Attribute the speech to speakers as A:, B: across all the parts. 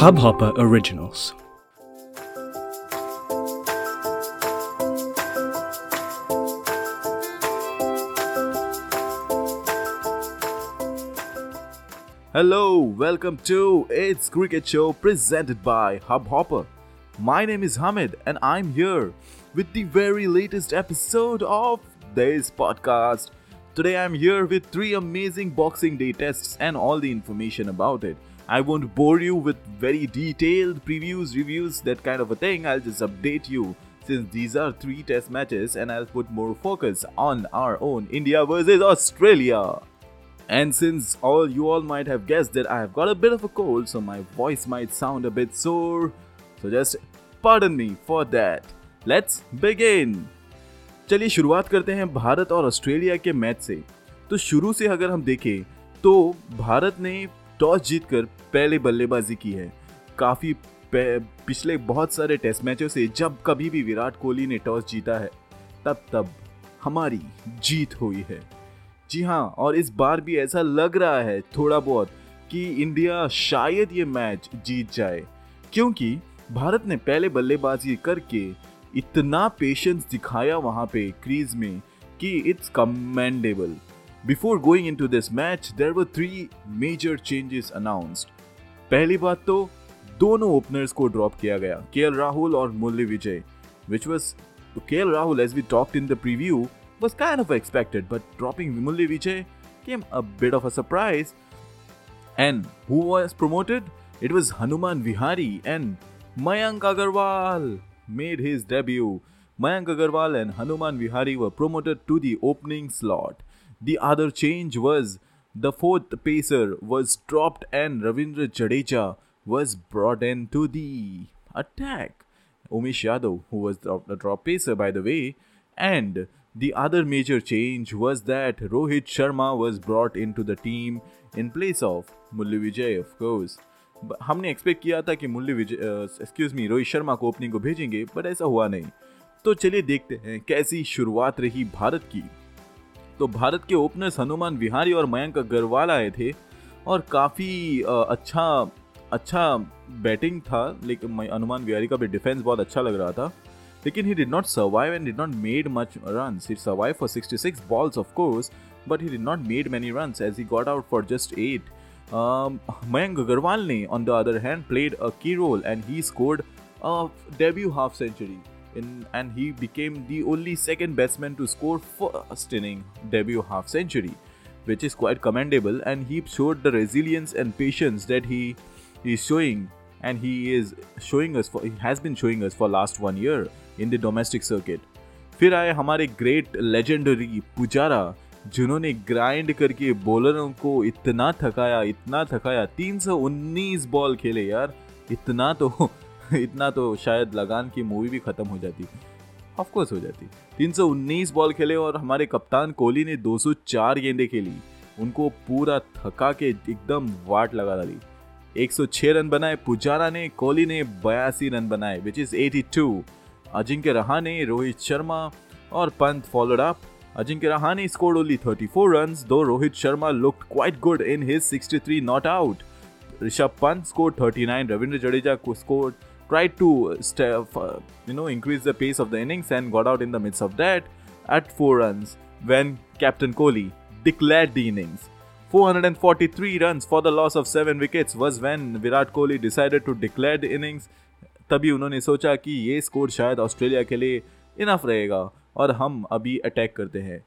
A: Hubhopper Originals.
B: Hello, welcome to It's Cricket Show presented by Hubhopper. My name is Hamid and I'm here with the very latest episode of this podcast. Today I'm here with three amazing Boxing Day tests and all the information about it. I won't bore you with very detailed previews, reviews, that kind of a thing. I'll just update you since these are three test matches and I'll put more focus on our own India versus Australia. And since all you all might have guessed that I have got a bit of a cold, so my voice might sound a bit sore, so just pardon me for that. Let's begin. चलिए शुरुआत करते हैं भारत और Australia के match से तो शुरू से अगर हम देखें तो भारत ने टॉस जीतकर पहले बल्लेबाजी की है। काफ़ी पिछले बहुत सारे टेस्ट मैचों से जब कभी भी विराट कोहली ने टॉस जीता है, तब तब हमारी जीत हुई है। जी हाँ और इस बार भी ऐसा लग रहा है थोड़ा बहुत कि इंडिया शायद ये मैच जीत जाए, क्योंकि भारत ने पहले बल्लेबाजी करके इतना पेशेंस दिखाया वहाँ पे क्रीज में कि it's commendable before going into this match there were three major changes announced पहली बात तो दोनों ओपनर्स को ड्रॉप किया गया के राहुल और मुरली Vijay which was K Rahul as we talked in the preview was kind of expected, but dropping Vimulli Vijay came a bit of a surprise. And who was promoted? It was Hanuman Vihari and Mayank Agarwal made his debut. Mayank Agarwal and Hanuman Vihari were promoted to the opening slot. The other change was the fourth pacer was dropped and Ravindra Jadeja was brought in to the attack. Umesh Yadav, who was the drop pacer by the way, and the other major change was that Rohit Sharma was brought into the team in place of Mulli Vijay, of course. हमने expect किया था कि Murali Vijay excuse me Rohit Sharma को opening को भेजेंगे but ऐसा हुआ नहीं तो चलिए देखते हैं कैसी शुरुआत रही भारत की तो भारत के ओपनर्स हनुमान विहारी और मयंक अग्रवाल आए थे और काफ़ी अच्छा अच्छा बैटिंग था, लेकिन हनुमान विहारी का भी डिफेंस बहुत अच्छा लग रहा था। लेकिन he did not survive and did not made much run he survive for 66 balls of course but he did not made many run as he got out for just eight Mayank Agarwal ने on the other hand played a key role and he scored debut half century In, and he became the only second batsman to score first inning debut half century, which is quite commendable. And he showed the resilience and patience that he is showing, and he is showing us for he has been showing us for last one year in the domestic circuit फिर आए हमारे great legendary Pujara जिन्होंने grind करके बॉलरों को इतना थकाया इतना थकाया 319 ball खेले यार इतना तो इतना तो शायद लगान की मूवी भी खत्म हो जाती। ऑफ़ कोर्स हो जाती। 319 बॉल खेले और हमारे कप्तान कोहली ने दो सौ चार गेंदे खेली। उनको पूरा थका के एकदम वाट लगा डाली। 106 रन बनाए पुजारा ने, कोहली ने बयासी रन बनाए विच इज़ 82 अजिंक्य रहा ने रोहित शर्मा और Pant followed up Ajinkya Rahane score only thirty four run though Rohit Sharma look quite good in his 63 not out Rishabh Pant score 39 Ravindra Jadeja को score tried to uh, you know increase the pace of the innings and got out in the midst of that at 4 runs when Captain Kohli declared the innings. 443 runs for the loss of 7 wickets was when Virat Kohli decided to declare the innings तभी उन्होंने सोचा कि ये score शायद Australia के लिए enough रहेगा और हम अभी अटैक करते हैं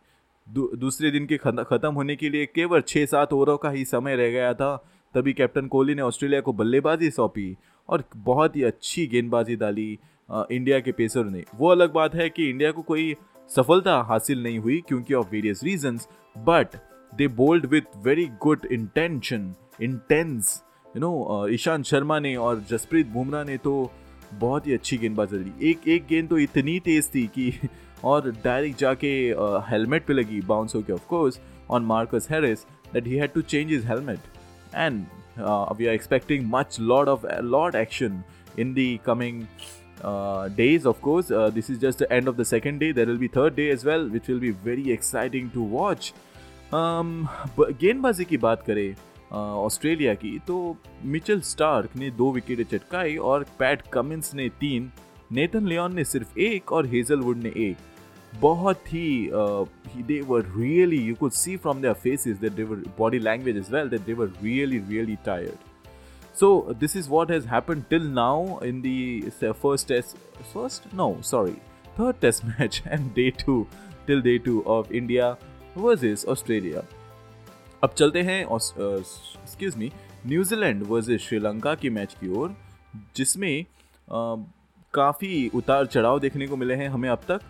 B: दू, दूसरे दिन के ख़त्म होने के लिए केवल छः सात ओवरों का ही समय रह गया था तभी कैप्टन कोहली ने ऑस्ट्रेलिया को बल्लेबाजी सौंपी और बहुत ही अच्छी गेंदबाजी डाली इंडिया के पेसर ने। वो अलग बात है कि इंडिया को कोई सफलता हासिल नहीं हुई क्योंकि of various reasons but they bowled with very good intention intense you know Ishant Sharma ने और जसप्रीत बुमराह ने तो बहुत ही अच्छी गेंदबाजी रही एक एक गेंद तो इतनी तेज थी कि और डायरेक्ट जाके हेलमेट पे लगी बाउंस होके of course on Marcus Harris that he had to change his helmet and we are expecting much lot of lot action in the coming days of course uh, this is just the end of the second day there will be third day as well which will be very exciting to watch um, गेंदबाजी की बात करें Australia की तो Mitchell Starc ने दो विकेटें चटकाई और PAT Cummins ने तीन नेथन लियोन ने सिर्फ़ एक और हेजलवुड ने एक बहुत ही they were really you could see from their faces that they were body language is well that they were really really tired so this is what has happen till now in the first test first no sorry third test match and day two till day two of India versus Australia अब चलते हैं excuse me New Zealand versus Sri Lanka की match की ओर, जिसमें काफ़ी उतार चढ़ाव देखने को मिले हैं हमें अब तक।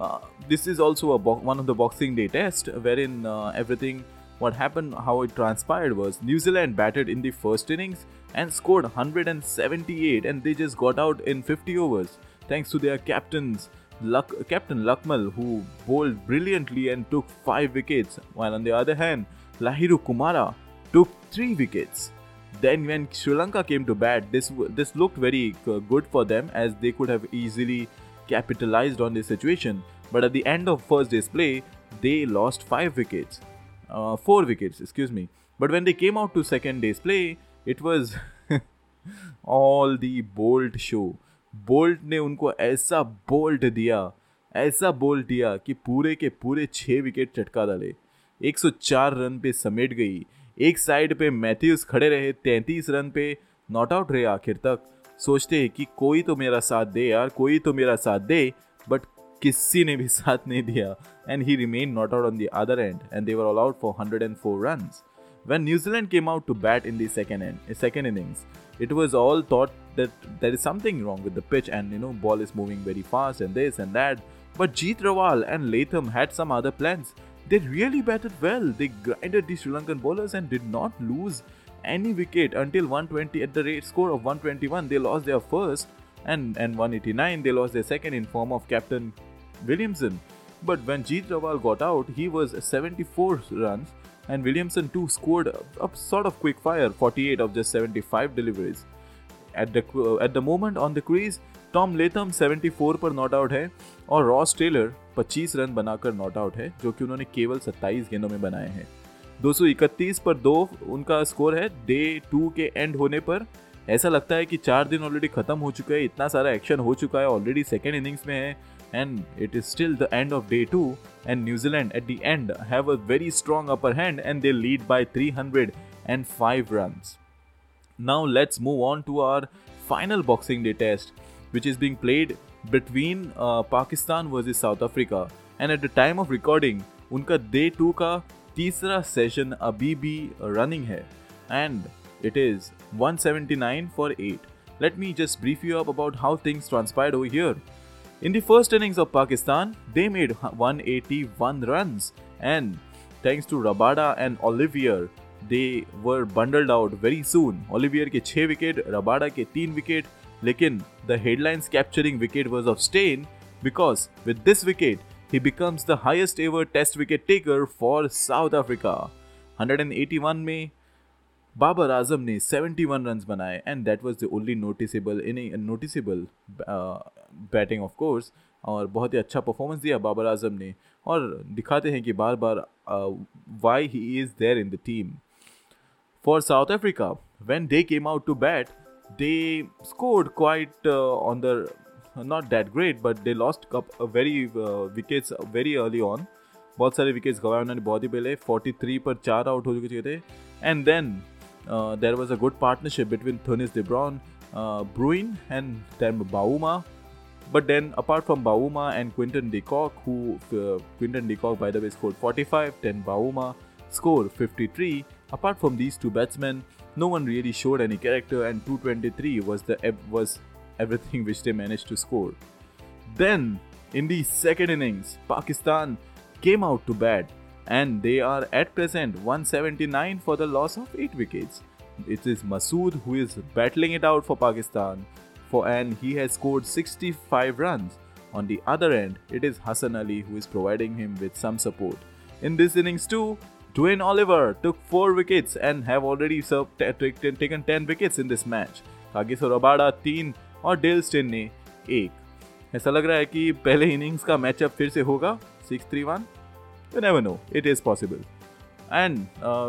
B: Uh, this is also a bo- one of the Boxing Day test, wherein uh, everything what happened, how it transpired was New Zealand batted in the first innings and scored 178, and they just got out in 50 overs thanks to their captains. Luck, Captain Lakmal, who bowled brilliantly and took 5 wickets, while on the other hand, Lahiru Kumara took 3 wickets. Then, when Sri Lanka came to bat, this, this looked very uh, good for them as they could have easily capitalized on the situation but at the end of first day's play they lost 5 wickets uh, four wickets, excuse me. But when they came out to second day's play, it was all the bolt show. Boult ने उनको ऐसा bolt दिया ऐसा bolt दिया कि पूरे के पूरे छः विकेट चटका डाले 104 रन पे समेट गई एक साइड पे मैथ्यूज खड़े रहे 33 रन पे नॉट आउट रहे आखिर तक सोचते हैं कि कोई तो मेरा साथ दे यार कोई तो मेरा साथ दे बट किसी ने भी साथ नहीं दिया and he remain not out on the other end and they were all out for hundred and four run When New Zealand came out to bat in the second end, second innings, it was all thought that there is something wrong with the pitch and you know ball is moving very fast and this and that. But Jeet Raval and Latham had some other plans. They really batted well. They grinded the Sri Lankan bowlers and did not lose any wicket until 120 at the rate score of 121. They lost their first and, and 189 they lost their second in form of captain Williamson. But when Jeet Rawal got out, he was 74 runs, and Williamson too scored a, a sort of quick fire 48 of just 75 deliveries. At the uh, at the moment on the crease, Tom Latham 74 पर not out है और Ross Taylor 25 run बनाकर not out है जो कि उन्होंने केवल 27 गेंदों में बनाए हैं 231 पर दो उनका स्कोर है। डे टू के एंड होने पर ऐसा लगता है कि चार दिन ऑलरेडी खत्म हो चुका है, इतना सारा एक्शन हो चुका है ऑलरेडी सेकेंड इनिंग्स में है and it is still the end of day two and New Zealand at the end have a very strong upper hand and they lead by three hundred and five run now let's move on to our final Boxing Day test which is being played between Pakistan versus South Africa and at the time of recording उनका day two का तीसरा session अभी भी running है and it is 179 for 8. Let me just brief you up about how things transpired over here. In the first innings of Pakistan, they made 181 runs, and thanks to Rabada and Olivier, they were bundled out very soon. Olivier के 6 wicket, Rabada के 3 wicket, लेकिन the headlines capturing wicket was of Steyn because with this wicket he becomes the highest ever test wicket taker for South Africa. 181 में बाबर आजम ने 71 runs बनाए and that was the only noticeable in noticeable batting of course और बहुत ही अच्छा performance दिया बाबर आजम ने और दिखाते हैं कि बार बार why he is there in the team for South Africa when they came out to bat they scored quite not that great but they lost cup very uh, wickets very early on. बहुत सारे wickets गवाए उन्होंने बहुत ही पहले 43 पर चार out हो चुके थे. And then there was a good partnership between Theunis de Bruyn Bruyn and then Bavuma But then, apart from Bavuma and Quinton de Kock, who uh, de Kock, by the way scored 45, then Bavuma scored 53. Apart from these two batsmen, no one really showed any character, and 223 was the was everything which they managed to score. Then, in the second innings, Pakistan came out to bat and they are at present 179 for the loss of 8 wickets. It is Masood who is battling it out for Pakistan for and he has scored 65 runs. On the other end, it is Hassan Ali who is providing him with some support. In this innings too, Duanne Olivier took 4 wickets and have already served, taken 10 wickets in this match. Kagiso Rabada 3 और Dale Steyn ने एक। ऐसा लग रहा है कि पहले innings का मैचअप फिर से होगा। Six three one. You never know, it is possible. And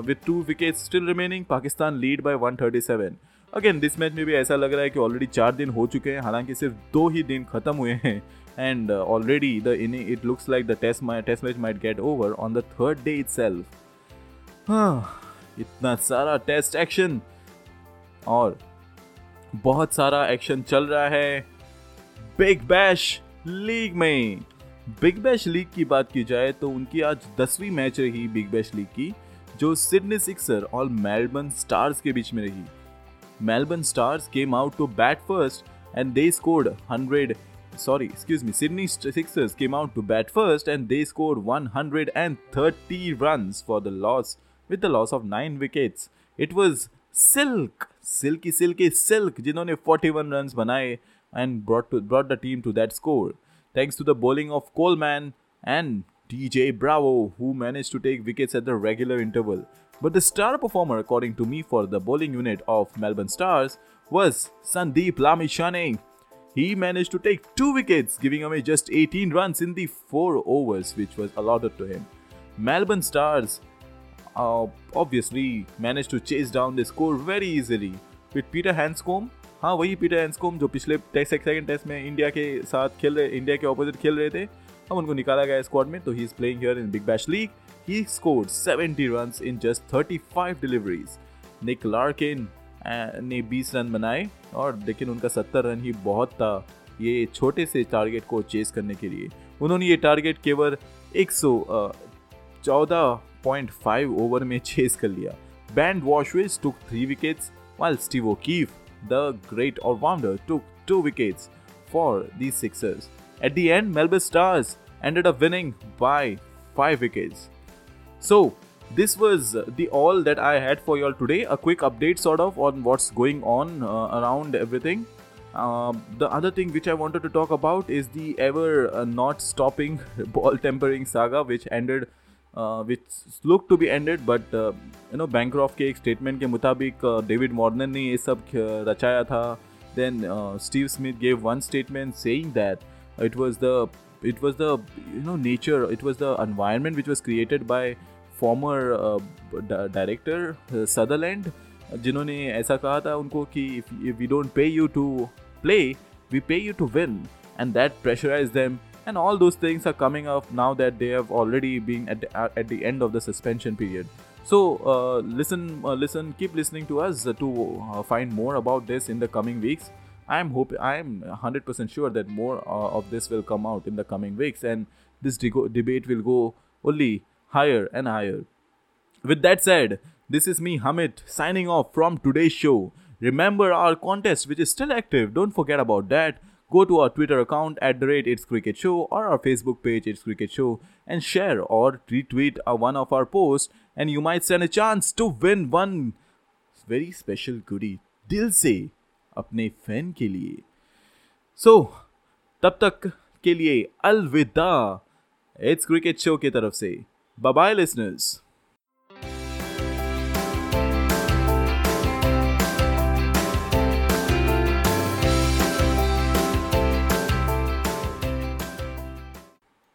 B: with two wicket still remaining Pakistan lead by 137 again this match में भी ऐसा लग रहा है कि ऑलरेडी चार दिन हो चुके हैं। हालाँकि सिर्फ़ दो ही दिन खत्म हुए हैं। And already the inning it looks like the test test match might get over on the third day itself इतना सारा टेस्ट एक्शन और बहुत सारा एक्शन चल रहा है बिग बैश लीग में। बिग बैश लीग की बात की जाए तो उनकी आज दसवीं मैच रही बिग बैश लीग की, जो सिडनी सिक्सर और मेलबर्न स्टार्स के बीच में रही। Melbourne Stars came out to bat first and they scored 100 sorry, excuse me, sydney sixers came out to bat first and they scored 130 runs for the loss, with the loss of 9 wickets. It was Silk Silky Silky Silk जिन्होंने 41 runs run बनाए and brought to brought the team to that score thanks to the bowling of Coleman DJ Bravo, who managed to take wickets at the regular interval. But the star performer, according to me, for the bowling unit of Melbourne Stars was Sandeep Lamichhane. He managed to take two wickets, giving away just 18 runs in the four overs which was allotted to him. Melbourne Stars uh, obviously managed to chase down the score very easily, with Peter Hanscom हाँ वही Peter एंसकोम जो पिछले second test में India के साथ खेल रहे India के ऑपोजिट खेल रहे थे अब उनको निकाला गया स्क्वाड में तो he is playing here in Big Bash League he scored 70 runs in just 35 deliveries Nick Larkin ने 20 रन बनाए और लेकिन उनका 70 रन ही बहुत था ये छोटे से टारगेट को चेस करने के लिए। उन्होंने ये टारगेट केवल 0.5 ओवर में चेस कर लिया band took took three wickets while Steve O'Keefe, the great all-rounder, took two wickets for the Sixers. At the end, Melbourne Stars ended up winning by five wickets. So, this was the all that I had for y'all today. A quick update, sort of, on what's going on uh, around everything. Uh, the other thing which I wanted to talk about is the ever uh, not stopping ball tampering saga, which ended which look to be ended but you know Bancroft के एक statement के मुताबिक David मॉर्नन ने ये सब रचाया था then Steve Smith gave one statement saying that it was the it was the you know nature it was the environment which was created by former uh, director uh, Sutherland जिन्होंने ऐसा कहा था उनको कि if we don't pay you to play we pay you to win and that pressurized them and all those things are coming up now that they have already been at the, at the end of the suspension period. So uh, listen uh, listen keep listening to us to uh, find more about this in the coming weeks. I'm hoping i'm 100% sure that more uh, of this will come out in the coming weeks and this de- debate will go only higher and higher. With that said this is me hamid signing off from today's show. Remember our contest which is still active. Don't forget about that go to our Twitter account at the rate It's Cricket Show or our Facebook page It's Cricket Show and share or retweet a, one of our posts and you might stand a chance to win one very special goodie दिल से अपने fan के लिए सो so, तब तक के लिए अलविदा इट्स क्रिकेट शो की तरफ से बाय लिसनर्स